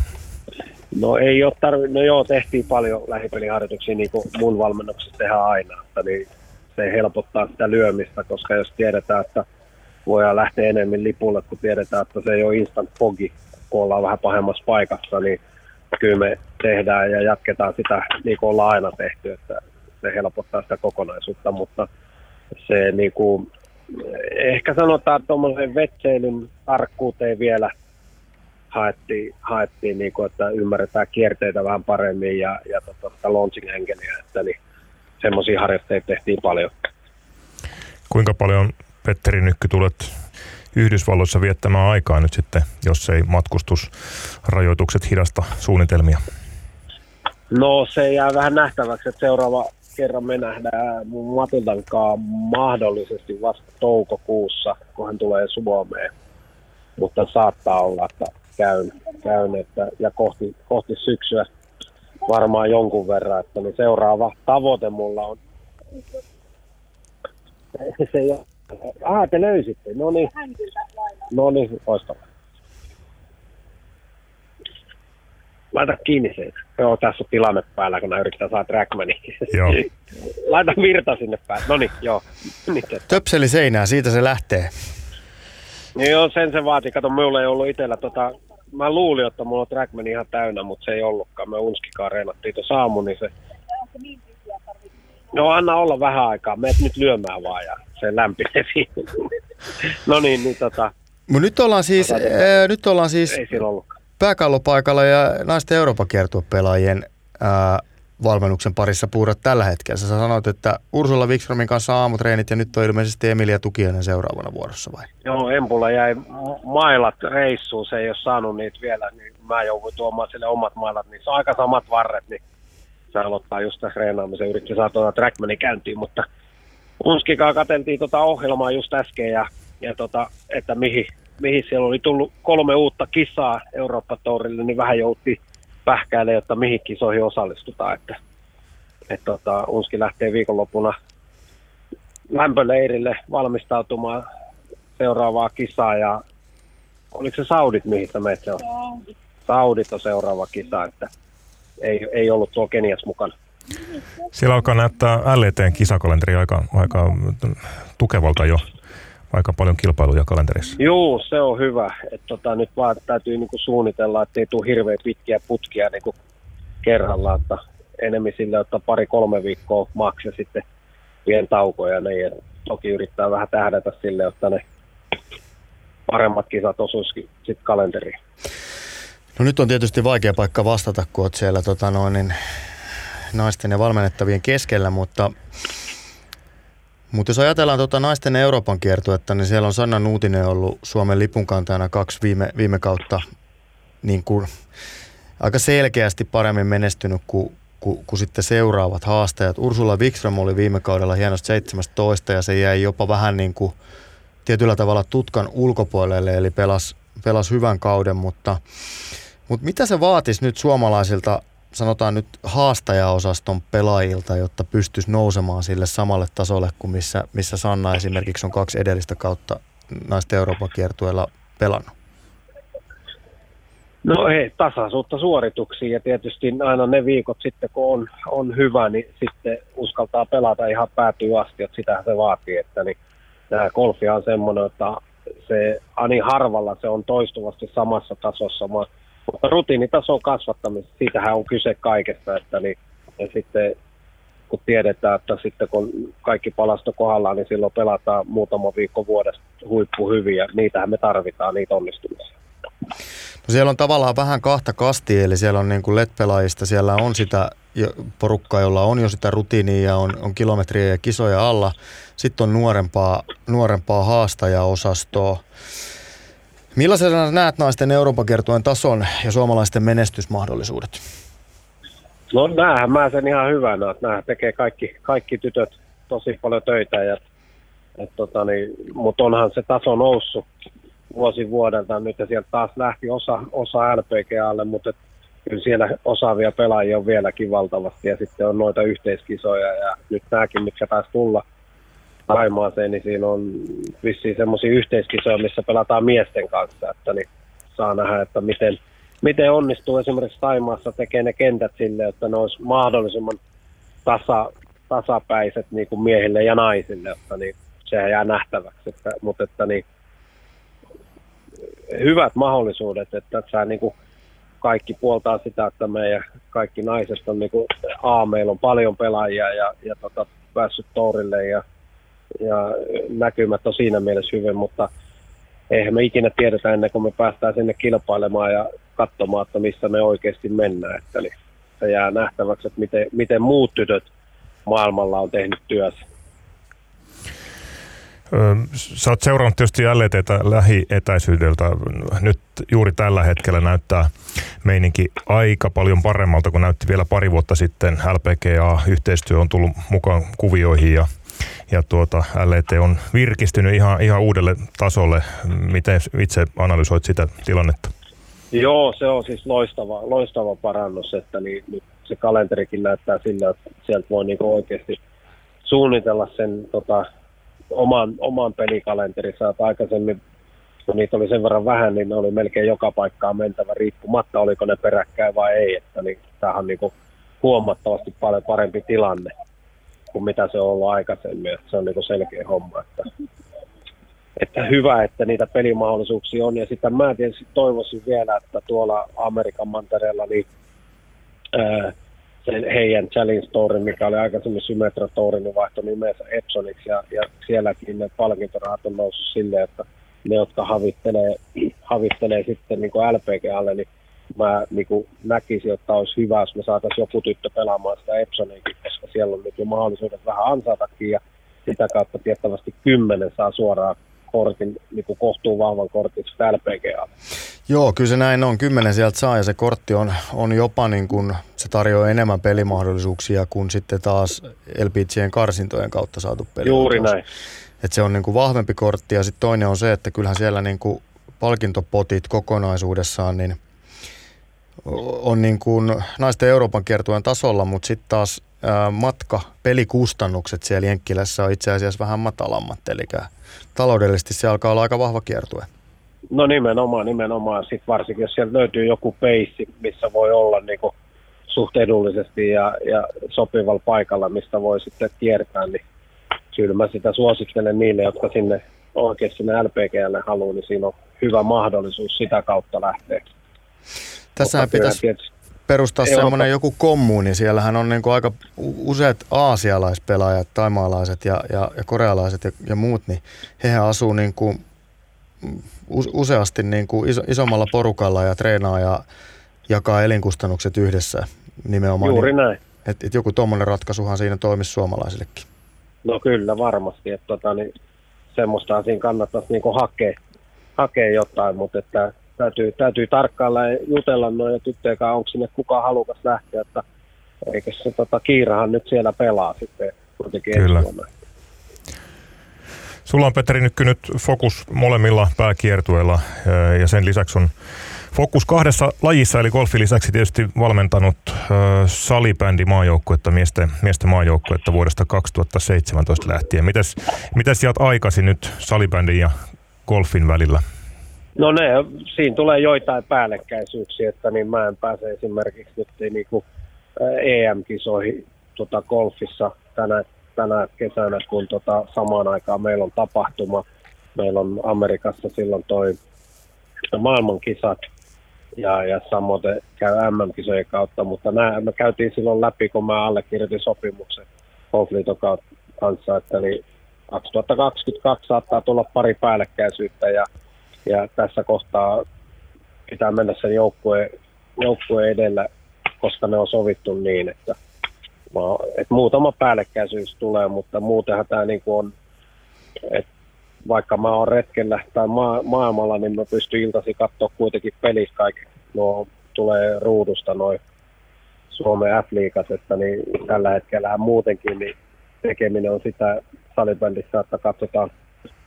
No ei ole tarvi, no joo, tehtiin paljon lähipeliharjoituksia niin kuin mun valmennuksessa tehdään aina, että niin se helpottaa sitä lyömistä, koska jos tiedetään, että voidaan lähteä enemmän lipulle, kun tiedetään, että se ei ole instant fogi, kun ollaan vähän pahemmassa paikassa, niin kyllä me tehdään ja jatketaan sitä niin kuin ollaan aina tehty, että se helpottaa sitä kokonaisuutta, mutta se niin kuin, ehkä sanotaan, tuommoisen vetseilyn tarkkuuteen vielä haettiin, haettiin niin kuin, että ymmärretään kierteitä vähän paremmin ja, ja tota, launching henkeliä, että niin, semmoisia harjoitteita tehtiin paljon. Kuinka paljon, Petteri Nykky, tulet Yhdysvalloissa viettämään aikaa nyt sitten, jos ei matkustusrajoitukset hidasta suunnitelmia? No se jää vähän nähtäväksi, että seuraava kerran me nähdään mun Matildan mahdollisesti vasta toukokuussa, kun hän tulee Suomeen. Mutta saattaa olla, että käyn, käyn että, ja kohti, kohti syksyä varmaan jonkun verran. Että niin seuraava tavoite mulla on <laughs> se ei Ah, te löysitte. No niin. No niin, loistavaa. Laita kiinni se. Joo, tässä on tilanne päällä, kun mä yritän saada trackmani. Joo. <laughs> Laita virta sinne päälle. No niin, joo. <laughs> Töpseli seinää, siitä se lähtee. Niin joo, sen se vaatii. Kato, minulla ei ollut itsellä tota... Mä luulin, että mulla on trackmani ihan täynnä, mutta se ei ollutkaan. Me Unskikaan reenattiin tuossa aamu, niin se... No anna olla vähän aikaa. Meet nyt lyömään vaan ja se lämpenee <laughs> siinä. no niin, niin tota... Mut nyt ollaan siis, ää, nyt ollaan siis ei pääkallopaikalla ja naisten Euroopan pelaajien ää, valmennuksen parissa puhurat tällä hetkellä. Sä sanoit, että Ursula Wikströmin kanssa aamutreenit ja nyt on ilmeisesti Emilia Tukiainen seuraavana vuorossa vai? Joo, Empulla jäi mailat reissuun, se ei ole saanut niitä vielä, niin mä jouduin tuomaan sille omat mailat, niin se on aika samat varret, niin se aloittaa just tässä reenaamisen, yritti saada tuota trackmanin käyntiin, mutta Unskikaa katseltiin tota ohjelmaa just äsken ja, ja tota, että mihin, mihin siellä oli tullut kolme uutta kisaa Eurooppa-tourille, niin vähän joutti pähkäille, jotta mihin kisoihin osallistutaan. Että, et tota, Unski lähtee viikonloppuna lämpöleirille valmistautumaan seuraavaa kisaa ja oliko se Saudit, mihin sä menet se Saudit on seuraava kisa, että ei, ei ollut tuo Kenias mukana. Siellä alkaa näyttää LETn kisakalenteri aika, aika tukevalta jo. Aika paljon kilpailuja kalenterissa. Joo, se on hyvä. Et tota, nyt vaan täytyy niinku suunnitella, ettei tule hirveän pitkiä putkia niinku kerralla. Että enemmän sille ottaa pari-kolme viikkoa maksa sitten pien taukoja. Niin, ja toki yrittää vähän tähdätä sille, että ne paremmat kisat osuisikin sitten kalenteriin. No nyt on tietysti vaikea paikka vastata, kun olet siellä tota noin, niin naisten ja valmennettavien keskellä, mutta, mutta jos ajatellaan tuota naisten Euroopan kiertuetta, niin siellä on Sanna Nuutinen ollut Suomen lipunkantajana kaksi viime, viime kautta niin kuin, aika selkeästi paremmin menestynyt kuin, kuin, kuin sitten seuraavat haastajat. Ursula Wikström oli viime kaudella hienosti 17 ja se jäi jopa vähän niin kuin tietyllä tavalla tutkan ulkopuolelle, eli pelasi pelas hyvän kauden, mutta, mutta mitä se vaatisi nyt suomalaisilta sanotaan nyt haastajaosaston pelaajilta, jotta pystyisi nousemaan sille samalle tasolle kuin missä, missä Sanna esimerkiksi on kaksi edellistä kautta naisten Euroopan kiertueella pelannut? No ei, tasaisuutta suorituksiin ja tietysti aina ne viikot sitten, kun on, on hyvä, niin sitten uskaltaa pelata ihan päätyy asti, että sitä se vaatii. Että niin, tämä golfi on semmoinen, että se ani harvalla se on toistuvasti samassa tasossa. Mä mutta rutiinitason kasvattamista, siitähän on kyse kaikesta, että niin, ja sitten kun tiedetään, että sitten kun kaikki palasto kohdallaan, niin silloin pelataan muutama viikko vuodesta huippu hyvin, ja niitähän me tarvitaan, niitä onnistumisia. No siellä on tavallaan vähän kahta kastia, eli siellä on niin kuin LED-pelaajista, siellä on sitä porukkaa, jolla on jo sitä rutiinia ja on, on kilometriä ja kisoja alla. Sitten on nuorempaa, nuorempaa haastajaosastoa. Millaisena näet naisten Euroopan tason ja suomalaisten menestysmahdollisuudet? No näähän mä sen ihan hyvänä, että nämä tekee kaikki, kaikki tytöt tosi paljon töitä, ja, et tota niin, mutta onhan se taso noussut vuosi vuodelta nyt ja sieltä taas lähti osa, osa LPGAlle, mutta et, kyllä siellä osaavia pelaajia on vieläkin valtavasti ja sitten on noita yhteiskisoja ja nyt nämäkin, mitkä taas tulla, Taimaaseen, niin siinä on vissiin semmoisia yhteiskisoja, missä pelataan miesten kanssa, että niin saa nähdä, että miten, miten onnistuu esimerkiksi Taimaassa tekee ne kentät sille, että ne olisi mahdollisimman tasa, tasapäiset niin kuin miehille ja naisille, että niin sehän jää nähtäväksi, että, mutta että niin, hyvät mahdollisuudet, että sä niin kuin kaikki puoltaa sitä, että meidän kaikki naiset on niin kuin, A, meillä on paljon pelaajia ja, ja tota, päässyt tourille ja, ja näkymät on siinä mielessä hyvin, mutta eihän me ikinä tiedetä ennen kuin me päästään sinne kilpailemaan ja katsomaan, että missä me oikeasti mennään. Että, eli se jää nähtäväksi, että miten, miten muut tytöt maailmalla on tehnyt työssä. Sä oot seurannut tietysti jälleen teitä lähietäisyydeltä. Nyt juuri tällä hetkellä näyttää meininki aika paljon paremmalta kuin näytti vielä pari vuotta sitten. LPGA-yhteistyö on tullut mukaan kuvioihin ja, ja tuota, LET on virkistynyt ihan, ihan uudelle tasolle. Miten itse analysoit sitä tilannetta? Joo, se on siis loistava, loistava parannus, että niin, nyt se kalenterikin näyttää sillä, että sieltä voi niin oikeasti suunnitella sen tota, oman, oman pelikalenterinsa, että aikaisemmin kun niitä oli sen verran vähän, niin ne oli melkein joka paikkaan mentävä riippumatta, oliko ne peräkkäin vai ei. Että niin, tämähän on niin huomattavasti paljon parempi tilanne kuin mitä se on ollut aikaisemmin. Että se on niin selkeä homma. Että, että hyvä, että niitä pelimahdollisuuksia on. Ja sitten mä tietysti toivoisin vielä, että tuolla Amerikan mantereella niin, ää, sen heidän Challenge Story, mikä oli aikaisemmin Symmetra Touri, niin vaihtoi nimensä Epsoniksi ja, ja sielläkin ne palkintorahat on noussut silleen, että ne, jotka havittelee, havittelee sitten niin LPGalle, niin mä niin kuin näkisin, että olisi hyvä, jos me saataisiin joku tyttö pelaamaan sitä Epsoniakin, koska siellä on nyt jo mahdollisuudet vähän ansatakin ja sitä kautta tiettävästi kymmenen saa suoraan kortin, niin kuin kohtuu vahvan kortin LPGA. Joo, kyllä se näin on. Kymmenen sieltä saa ja se kortti on, on jopa niin kuin, se tarjoaa enemmän pelimahdollisuuksia kuin sitten taas LPGn karsintojen kautta saatu peli. Juuri näin. Et se on niin kuin vahvempi kortti ja sitten toinen on se, että kyllähän siellä niin kuin palkintopotit kokonaisuudessaan niin on niin kuin naisten Euroopan kiertueen tasolla, mutta sitten taas matka, pelikustannukset siellä Jenkkilässä on itse asiassa vähän matalammat, eli taloudellisesti se alkaa olla aika vahva kiertue. No nimenomaan, nimenomaan. Sitten varsinkin, jos sieltä löytyy joku peissi, missä voi olla niin kuin suht edullisesti ja, ja sopivalla paikalla, mistä voi sitten kiertää, niin kyllä mä sitä suosittelen niille, jotka sinne oikein sinne LPGlle haluaa, niin siinä on hyvä mahdollisuus sitä kautta lähteä. Tässä pitäisi tietysti, perustaa semmoinen joku kommuuni. Siellähän on niin kuin aika useat aasialaispelaajat, taimaalaiset ja, ja, ja korealaiset ja, ja muut, niin hehän asuu niin kuin useasti niin kuin iso, isommalla porukalla ja treenaa ja jakaa elinkustannukset yhdessä nimenomaan. Juuri niin, näin. Että et joku tuommoinen ratkaisuhan siinä toimisi suomalaisillekin. No kyllä varmasti, että tota, niin, semmoista siinä kannattaisi niin hakea, hakea jotain, mutta että täytyy, täytyy tarkkailla ja jutella noin tyttöjen kanssa, onko sinne kukaan halukas lähteä, että eikä se tota, Kiirahan nyt siellä pelaa sitten kuitenkin Kyllä. Sulla on Petteri Nykky nyt fokus molemmilla pääkiertueilla ja sen lisäksi on fokus kahdessa lajissa, eli golfin lisäksi tietysti valmentanut äh, salibändi maajoukkuetta, miesten, miesten maajoukkuetta vuodesta 2017 lähtien. Mites, mites sieltä aikaisin nyt salibändin ja golfin välillä? No ne, siinä tulee joitain päällekkäisyyksiä, että niin mä en pääse esimerkiksi nyt niin kuin EM-kisoihin tota golfissa tänä, tänä kesänä, kun tota, samaan aikaan meillä on tapahtuma. Meillä on Amerikassa silloin toi maailmankisat ja, ja samoin käy MM-kisojen kautta, mutta nämä, me käytiin silloin läpi, kun mä allekirjoitin sopimuksen Golfliiton kanssa, että niin 2022 saattaa tulla pari päällekkäisyyttä ja ja tässä kohtaa pitää mennä sen joukkueen, joukkueen edellä, koska ne on sovittu niin, että, että muutama päällekkäisyys tulee, mutta muutenhan tämä niin on, että vaikka mä oon retkellä tai maa, maailmalla, niin mä pystyn iltasi katsoa kuitenkin pelit kaikki. No, tulee ruudusta noin Suomen F-liikat, että niin tällä hetkellä muutenkin niin tekeminen on sitä salibändissä, että katsotaan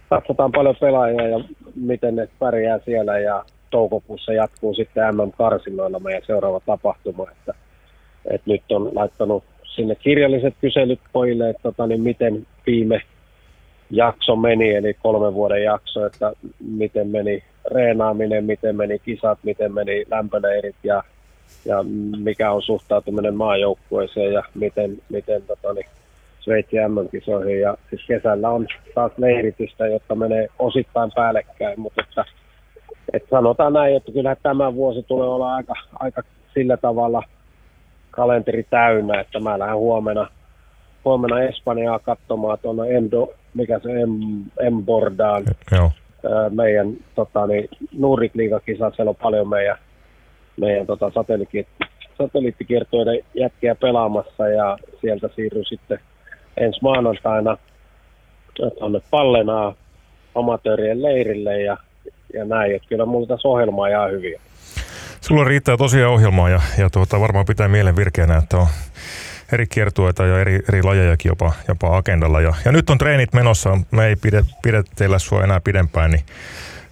katsotaan paljon pelaajia ja miten ne pärjää siellä ja toukokuussa jatkuu sitten MM-karsinnoilla meidän seuraava tapahtuma. Että, että nyt on laittanut sinne kirjalliset kyselyt pojille, että tota, niin miten viime jakso meni, eli kolmen vuoden jakso, että miten meni reenaaminen, miten meni kisat, miten meni lämpöleirit ja, ja mikä on suhtautuminen maajoukkueeseen ja miten, miten tota, niin, Sveitsi MM-kisoihin. Ja siis kesällä on taas leiritystä, jotka menee osittain päällekkäin, mutta että, että sanotaan näin, että kyllä tämä vuosi tulee olla aika, aika sillä tavalla kalenteri täynnä, että mä lähden huomenna, huomenna Espanjaa katsomaan tuonne Endo, mikä se M-bordaan. Joo. Meidän tota, niin, Nurik Liiga-kisa, siellä on paljon meidän, meidän tota, satelliittikiertoiden jätkiä pelaamassa ja sieltä siirry sitten ensi maanantaina tuonne Pallenaa amatöörien leirille ja, ja näin. Että kyllä mulla tässä ohjelmaa jää hyviä. Sulla riittää tosiaan ohjelmaa ja, ja tuota, varmaan pitää mielen virkeänä, että on eri kiertueita ja eri, eri lajejakin jopa, jopa agendalla. Ja, ja nyt on treenit menossa, me ei pide, pidetteillä sua enää pidempään, niin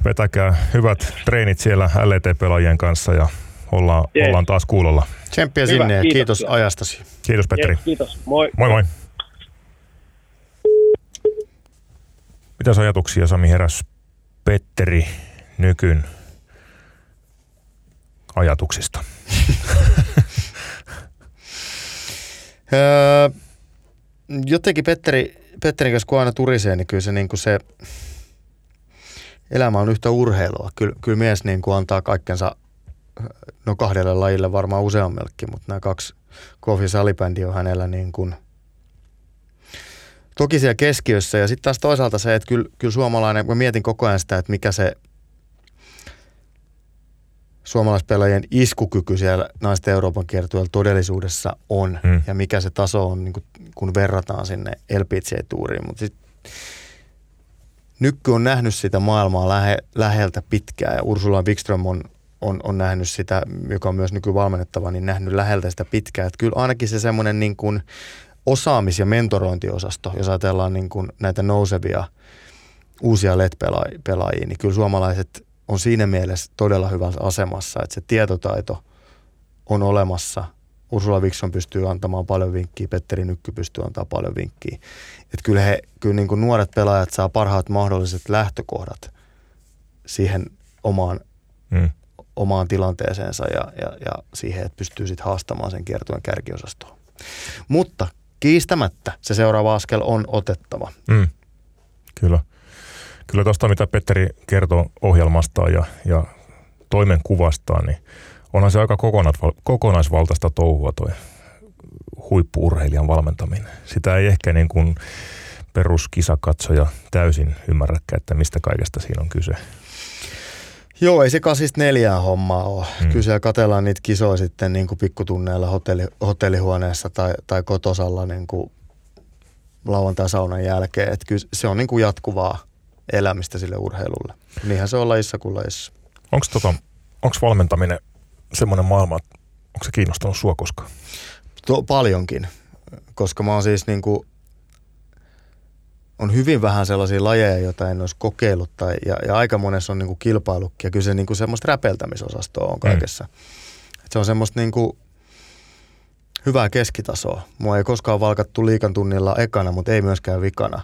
vetäkää hyvät treenit siellä LET-pelaajien kanssa ja ollaan, ollaan taas kuulolla. Tsemppiä sinne ja kiitos ajastasi. Kiitos Petteri. Yes, kiitos, moi. Moi moi. Mitä ajatuksia Sami heräs Petteri Nykyn ajatuksista? <laughs> öö, jotenkin Petteri, Petterin kanssa kun aina turisee, niin kyllä se, niin kuin se elämä on yhtä urheilua. Kyllä, kyllä mies niin kuin antaa kaikkensa, no kahdelle lajille varmaan useammellekin, mutta nämä kaksi Kofi Salibändi on hänellä niin kuin – toki siellä keskiössä. Ja sitten taas toisaalta se, että kyllä, kyllä suomalainen, mä mietin koko ajan sitä, että mikä se suomalaispelaajien iskukyky siellä naisten Euroopan kiertueella todellisuudessa on hmm. ja mikä se taso on, niin kun, kun verrataan sinne LPC-tuuriin. Mutta Nykky on nähnyt sitä maailmaa lähe, läheltä pitkään ja Ursula Wikström on, on, on nähnyt sitä, joka on myös nykyvalmennettava, niin nähnyt läheltä sitä pitkään. Että kyllä ainakin se semmoinen niin kuin osaamis- ja mentorointiosasto, jos ajatellaan niin kuin näitä nousevia uusia LED-pelaajia, niin kyllä suomalaiset on siinä mielessä todella hyvässä asemassa, että se tietotaito on olemassa. Ursula Wikson pystyy antamaan paljon vinkkiä, Petteri Nykky pystyy antamaan paljon vinkkiä. Että kyllä, he, kyllä niin kuin nuoret pelaajat saa parhaat mahdolliset lähtökohdat siihen omaan, mm. omaan tilanteeseensa ja, ja, ja siihen, että pystyy sitten haastamaan sen kiertuen kärkiosastoon. Mutta kiistämättä se seuraava askel on otettava. Mm. Kyllä. Kyllä tuosta, mitä Petteri kertoo ohjelmastaan ja, ja toimenkuvastaan, niin onhan se aika kokonaisvaltaista touhua toi huippuurheilijan valmentaminen. Sitä ei ehkä niin kuin peruskisakatsoja täysin ymmärräkään, että mistä kaikesta siinä on kyse. Joo, ei se kasista neljää hommaa ole. Mm. Kyllä siellä katellaan niitä kisoja sitten niin kuin pikkutunneilla hotelli, hotellihuoneessa tai, tai kotosalla niin kuin lauantai-saunan jälkeen. Että kyllä se on niin kuin jatkuvaa elämistä sille urheilulle. Niinhän se on lajissa kuin lajissa. Onko tota, valmentaminen semmoinen maailma, että onko se kiinnostanut sua koskaan? To, paljonkin, koska mä oon siis niin kuin on hyvin vähän sellaisia lajeja, joita en olisi kokeillut tai, ja, ja aika monessa on niin kuin kilpailukki ja kyllä se niin kuin semmoista räpeltämisosastoa on kaikessa. Mm. Et se on semmoista niin kuin hyvää keskitasoa. Mua ei koskaan valkattu liikan tunnilla ekana, mutta ei myöskään vikana.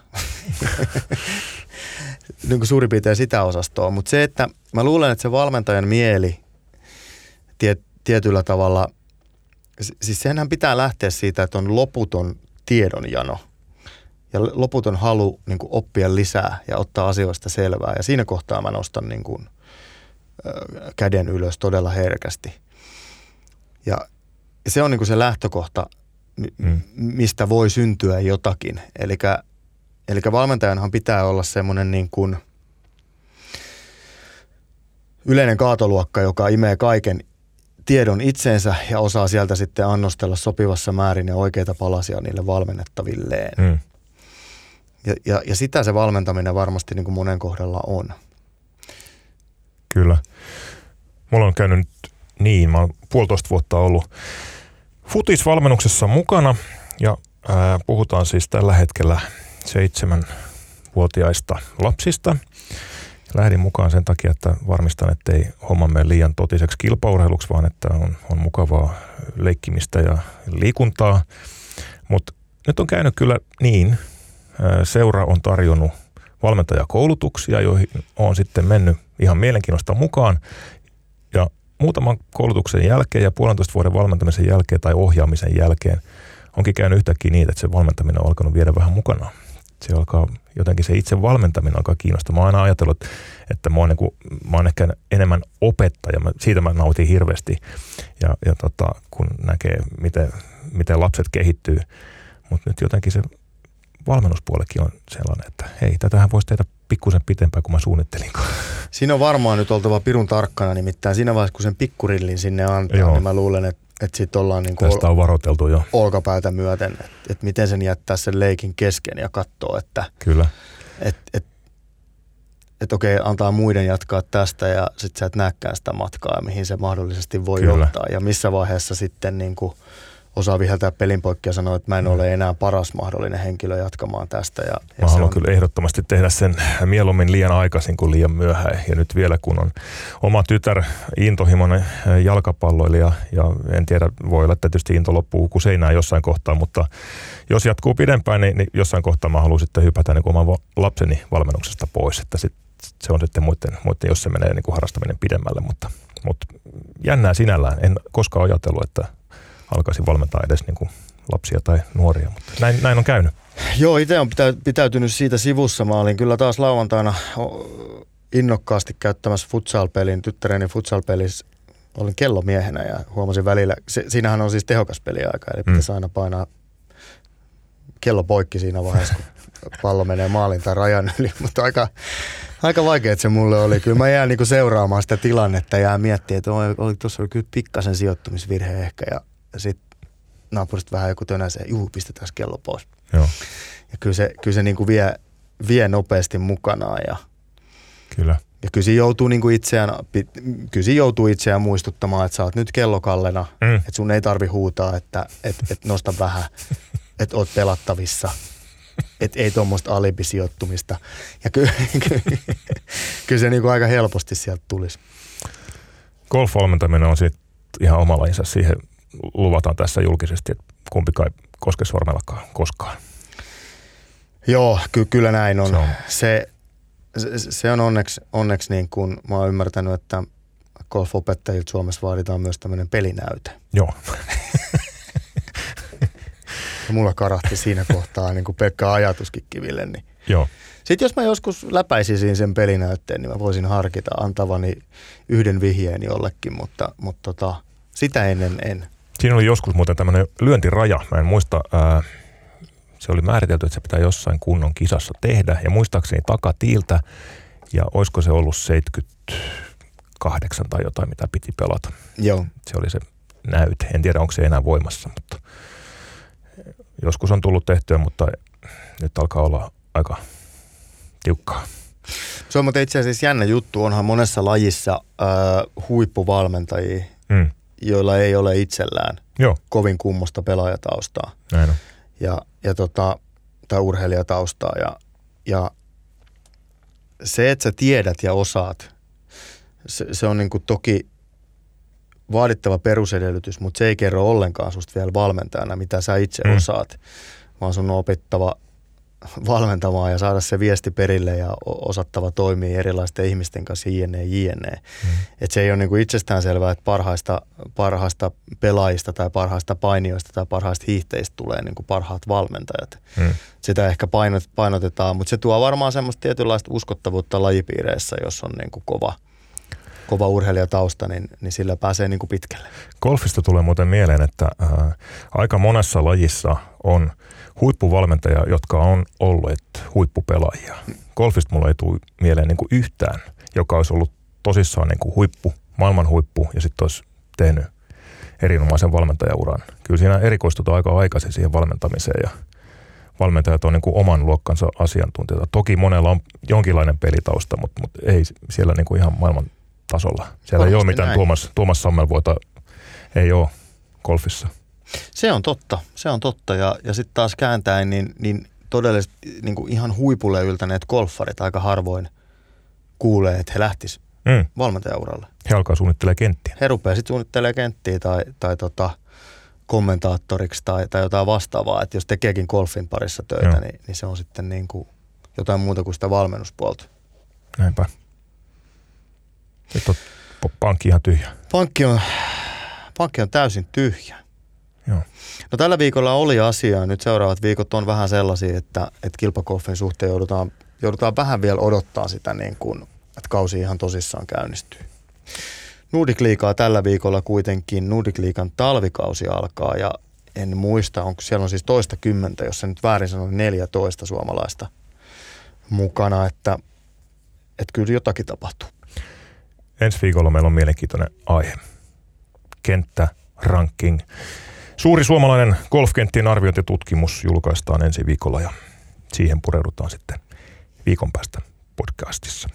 <laughs> niin kuin suurin piirtein sitä osastoa. Mutta se, että mä luulen, että se valmentajan mieli tie, tietyllä tavalla, siis senhän pitää lähteä siitä, että on loputon tiedonjano – ja loputon halu niin kuin oppia lisää ja ottaa asioista selvää. Ja siinä kohtaa mä nostan niin kuin, käden ylös todella herkästi. Ja se on niin kuin se lähtökohta, mm. mistä voi syntyä jotakin. Eli valmentajanhan pitää olla semmoinen niin kuin yleinen kaatoluokka, joka imee kaiken tiedon itseensä ja osaa sieltä sitten annostella sopivassa määrin ja oikeita palasia niille valmennettavilleen. Mm. Ja, ja, ja sitä se valmentaminen varmasti niin kuin monen kohdalla on. Kyllä. Mulla on käynyt niin, mä oon puolitoista vuotta ollut futisvalmennuksessa mukana ja ää, puhutaan siis tällä hetkellä seitsemänvuotiaista lapsista. Lähdin mukaan sen takia, että varmistan, että ei homma mene liian totiseksi kilpaurheiluksi, vaan että on, on mukavaa leikkimistä ja liikuntaa. Mutta nyt on käynyt kyllä niin, seura on tarjonnut valmentajakoulutuksia, joihin on sitten mennyt ihan mielenkiinnosta mukaan. Ja muutaman koulutuksen jälkeen ja puolentoista vuoden valmentamisen jälkeen tai ohjaamisen jälkeen onkin käynyt yhtäkkiä niin, että se valmentaminen on alkanut viedä vähän mukana. Se alkaa, jotenkin se itse valmentaminen alkaa kiinnostaa. Mä oon aina ajatellut, että mä oon, niin kuin, mä oon ehkä enemmän opettaja. Mä, siitä mä nautin hirveästi. Ja, ja tota, kun näkee, miten, miten lapset kehittyy. Mutta nyt jotenkin se valmennuspuolekin on sellainen, että hei, tätähän voisi tehdä pikkusen pitempään kuin mä suunnittelin. Siinä on varmaan nyt oltava pirun tarkkana, nimittäin siinä vaiheessa, kun sen pikkurillin sinne antaa, Joo. niin mä luulen, että, että sitten ollaan niin Tästä on varoiteltu jo. olkapäätä myöten, että, että miten sen jättää sen leikin kesken ja katsoo, että Kyllä. Et, et, et okei, antaa muiden jatkaa tästä ja sitten sä et näkään sitä matkaa, mihin se mahdollisesti voi Kyllä. johtaa. Ja missä vaiheessa sitten niin kuin – osaa viheltää pelin poikki ja sanoa, että mä en ole enää paras mahdollinen henkilö jatkamaan tästä. Ja, ja mä haluan on... kyllä ehdottomasti tehdä sen mieluummin liian aikaisin kuin liian myöhään. Ja nyt vielä kun on oma tytär intohimoinen jalkapalloilija ja en tiedä, voi olla tietysti into loppuu kuin seinää jossain kohtaa, mutta jos jatkuu pidempään, niin, niin jossain kohtaa mä haluan sitten hypätä niin oman lapseni valmennuksesta pois, että sit, se on sitten muiden, muiden jos se menee niin kuin harrastaminen pidemmälle, mutta, mutta jännää sinällään. En koskaan ajatellut, että alkaisin valmentaa edes niin kuin lapsia tai nuoria, mutta näin, näin on käynyt. Joo, itse on pitä, pitäytynyt siitä sivussa. Mä olin kyllä taas lauantaina innokkaasti käyttämässä futsal-pelin, tyttäreni futsal-pelissä olin kellomiehenä ja huomasin välillä, se, siinähän on siis tehokas peliaika, eli mm. pitäisi aina painaa kello poikki siinä vaiheessa, kun pallo menee maalin tai rajan yli, <laughs> mutta aika, aika vaikea se mulle oli. Kyllä mä jään niinku seuraamaan sitä tilannetta ja miettiä, että oli, oli tuossa oli kyllä pikkasen sijoittumisvirhe ehkä ja sitten naapurista vähän joku tönäsee, juu, pistetään kello pois. Joo. Ja kyllä se, kyllä se niin kuin vie, vie nopeasti mukanaan ja Kyllä. Ja kyllä siinä joutuu, niin kuin itseään, kyllä siinä joutuu itseään muistuttamaan, että sä oot nyt kellokallena, mm. että sun ei tarvi huutaa, että et, et nosta vähän, että oot pelattavissa, että ei tuommoista alibisijoittumista. Ja kyllä, <laughs> kyllä, kyllä se niin kuin aika helposti sieltä tulisi. Golf-valmentaminen on sitten ihan oma lajinsa. Siihen luvataan tässä julkisesti, että kumpikaan ei koske sormellakaan koskaan. Joo, ky- kyllä näin on. Se, on, se, se on onneksi, onneksi niin kuin mä oon ymmärtänyt, että golfopettajilta Suomessa vaaditaan myös tämmöinen pelinäyte. Joo. ja mulla karahti siinä kohtaa niin kuin pelkkä ajatuskin kiville. Niin. Joo. Sitten jos mä joskus läpäisisin sen pelinäytteen, niin mä voisin harkita antavani yhden vihjeen jollekin, mutta, mutta tota, sitä ennen en. Siinä oli joskus muuten tämmöinen lyöntiraja. Mä en muista, ää, se oli määritelty, että se pitää jossain kunnon kisassa tehdä. Ja muistaakseni takatiiltä, ja olisiko se ollut 78 tai jotain, mitä piti pelata. Joo. Se oli se näyte. En tiedä, onko se enää voimassa, mutta joskus on tullut tehtyä, mutta nyt alkaa olla aika tiukkaa. Se on mutta itse asiassa jännä juttu. Onhan monessa lajissa äh, huippuvalmentajia, mm joilla ei ole itsellään Joo. kovin kummosta pelaajataustaa. Näin on. Ja, ja tota, tai urheilijataustaa. Ja, ja se, että sä tiedät ja osaat, se, se on niin kuin toki vaadittava perusedellytys, mutta se ei kerro ollenkaan susta vielä valmentajana, mitä sä itse mm. osaat, vaan sun on opittava valmentamaan ja saada se viesti perille ja osattava toimia erilaisten ihmisten kanssa jne. jne. Mm. Et se ei ole niinku itsestään selvää, että parhaista, parhaista pelaajista tai parhaista painijoista tai parhaista hiihteistä tulee niinku parhaat valmentajat. Mm. Sitä ehkä painot, painotetaan, mutta se tuo varmaan semmoista tietynlaista uskottavuutta lajipiireissä, jos on niinku kova, kova urheilijatausta, niin, niin sillä pääsee niin kuin pitkälle. Golfista tulee muuten mieleen, että äh, aika monessa lajissa on – huippuvalmentajia, jotka on olleet huippupelaajia. Golfista mulla ei tule mieleen niin kuin yhtään, joka olisi ollut tosissaan niin kuin huippu, maailman huippu ja sitten olisi tehnyt erinomaisen valmentajauran. Kyllä siinä erikoistutaan aika aikaisin siihen valmentamiseen ja valmentajat on niin kuin oman luokkansa asiantuntijoita. Toki monella on jonkinlainen pelitausta, mutta, mutta ei siellä niin kuin ihan maailman tasolla. Siellä Varmasti ei ole mitään Tuomas, Tuomas Sammelvoita, ei ole golfissa. Se on totta, se on totta. Ja, ja sitten taas kääntäen, niin, niin todellisesti niin kuin ihan huipulle yltäneet golfarit aika harvoin kuulee, että he lähtis mm. valmentajauralle. He alkaa suunnittelemaan kenttiä. He rupeaa sitten suunnittelemaan kenttiä tai, tai tota, kommentaattoriksi tai, tai jotain vastaavaa. Että jos tekeekin golfin parissa töitä, niin, niin se on sitten niin kuin jotain muuta kuin sitä valmennuspuolta. Näinpä. Nyt on pankki ihan tyhjä. Pankki on, pankki on täysin tyhjä. Joo. No tällä viikolla oli asiaa. Nyt seuraavat viikot on vähän sellaisia, että, että kilpakoffin suhteen joudutaan, joudutaan vähän vielä odottaa sitä, niin kuin, että kausi ihan tosissaan käynnistyy. Nordic Liigaa tällä viikolla kuitenkin, Nordic Liigan talvikausi alkaa ja en muista, onko siellä on siis toista kymmentä, jos se nyt väärin sanon, 14 suomalaista mukana, että, että kyllä jotakin tapahtuu. Ensi viikolla meillä on mielenkiintoinen aihe. Kenttä, ranking. Suuri suomalainen golfkenttien arviointitutkimus julkaistaan ensi viikolla ja siihen pureudutaan sitten viikon päästä podcastissa.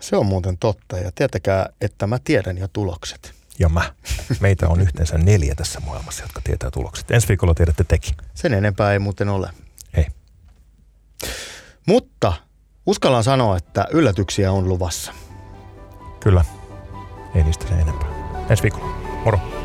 Se on muuten totta ja tietäkää, että mä tiedän jo tulokset. Ja mä. Meitä on yhteensä neljä tässä maailmassa, jotka tietää tulokset. Ensi viikolla tiedätte teki. Sen enempää ei muuten ole. Ei. Mutta uskallan sanoa, että yllätyksiä on luvassa. Kyllä. Ei niistä sen enempää. Ensi viikolla. Moro.